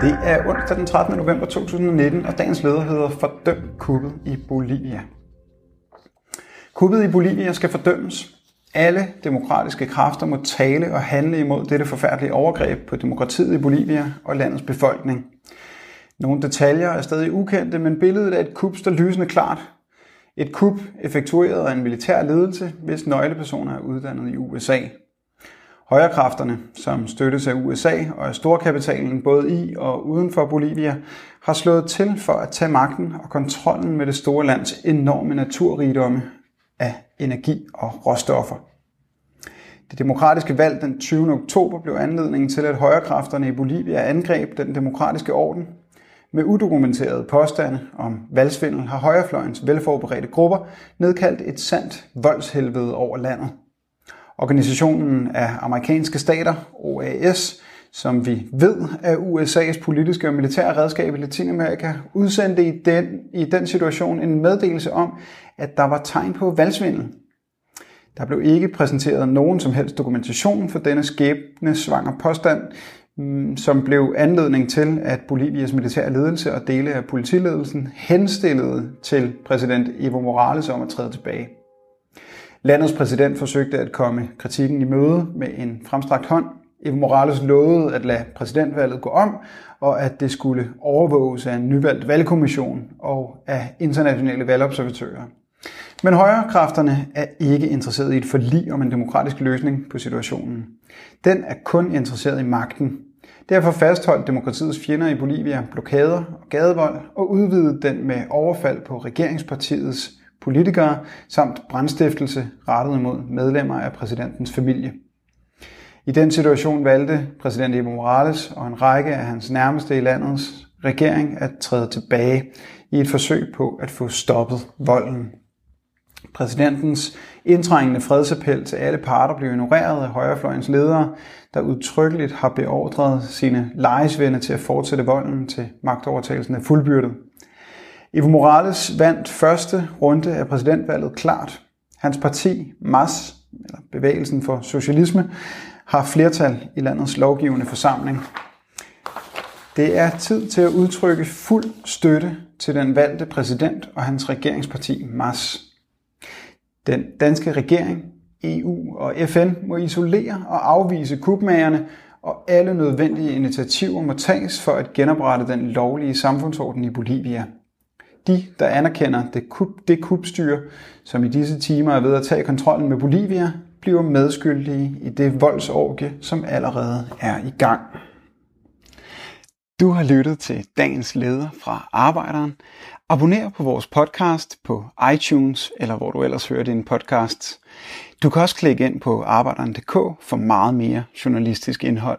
Det er onsdag den 13. november 2019, og dagens leder hedder Fordøm kuppet i Bolivia. Kuppet i Bolivia skal fordømmes. Alle demokratiske kræfter må tale og handle imod dette forfærdelige overgreb på demokratiet i Bolivia og landets befolkning. Nogle detaljer er stadig ukendte, men billedet af et kup står lysende klart. Et kup effektueret af en militær ledelse, hvis nøglepersoner er uddannet i USA. Højrekræfterne, som støttes af USA og af storkapitalen både i og uden for Bolivia, har slået til for at tage magten og kontrollen med det store lands enorme naturrigdomme af energi og råstoffer. Det demokratiske valg den 20. oktober blev anledningen til, at højrekræfterne i Bolivia angreb den demokratiske orden. Med udokumenterede påstande om valgsvindel har højrefløjens velforberedte grupper nedkaldt et sandt voldshelvede over landet. Organisationen af amerikanske stater, OAS, som vi ved er USA's politiske og militære redskab i Latinamerika, udsendte i den, i den situation en meddelelse om, at der var tegn på valgsvindel. Der blev ikke præsenteret nogen som helst dokumentation for denne skæbne svanger påstand, mm, som blev anledning til, at Bolivias militære ledelse og dele af politiledelsen henstillede til præsident Evo Morales om at træde tilbage. Landets præsident forsøgte at komme kritikken i møde med en fremstrakt hånd. Evo Morales lovede at lade præsidentvalget gå om, og at det skulle overvåges af en nyvalgt valgkommission og af internationale valgobservatører. Men højrekræfterne er ikke interesseret i et forlig om en demokratisk løsning på situationen. Den er kun interesseret i magten. Derfor fastholdt demokratiets fjender i Bolivia blokader og gadevold og udvidede den med overfald på regeringspartiets politikere samt brandstiftelse rettet mod medlemmer af præsidentens familie. I den situation valgte præsident Evo Morales og en række af hans nærmeste i landets regering at træde tilbage i et forsøg på at få stoppet volden. Præsidentens indtrængende fredsappel til alle parter blev ignoreret af højrefløjens ledere, der udtrykkeligt har beordret sine lejesvende til at fortsætte volden til magtovertagelsen af fuldbyrdet. Evo Morales vandt første runde af præsidentvalget klart. Hans parti, MAS, eller Bevægelsen for Socialisme, har flertal i landets lovgivende forsamling. Det er tid til at udtrykke fuld støtte til den valgte præsident og hans regeringsparti MAS. Den danske regering, EU og FN må isolere og afvise kupmagerne, og alle nødvendige initiativer må tages for at genoprette den lovlige samfundsorden i Bolivia – de, der anerkender det, kub, det kubstyre, som i disse timer er ved at tage kontrollen med Bolivia, bliver medskyldige i det voldsorgie, som allerede er i gang. Du har lyttet til dagens leder fra Arbejderen. Abonner på vores podcast på iTunes, eller hvor du ellers hører din podcast. Du kan også klikke ind på arbejderen.dk for meget mere journalistisk indhold.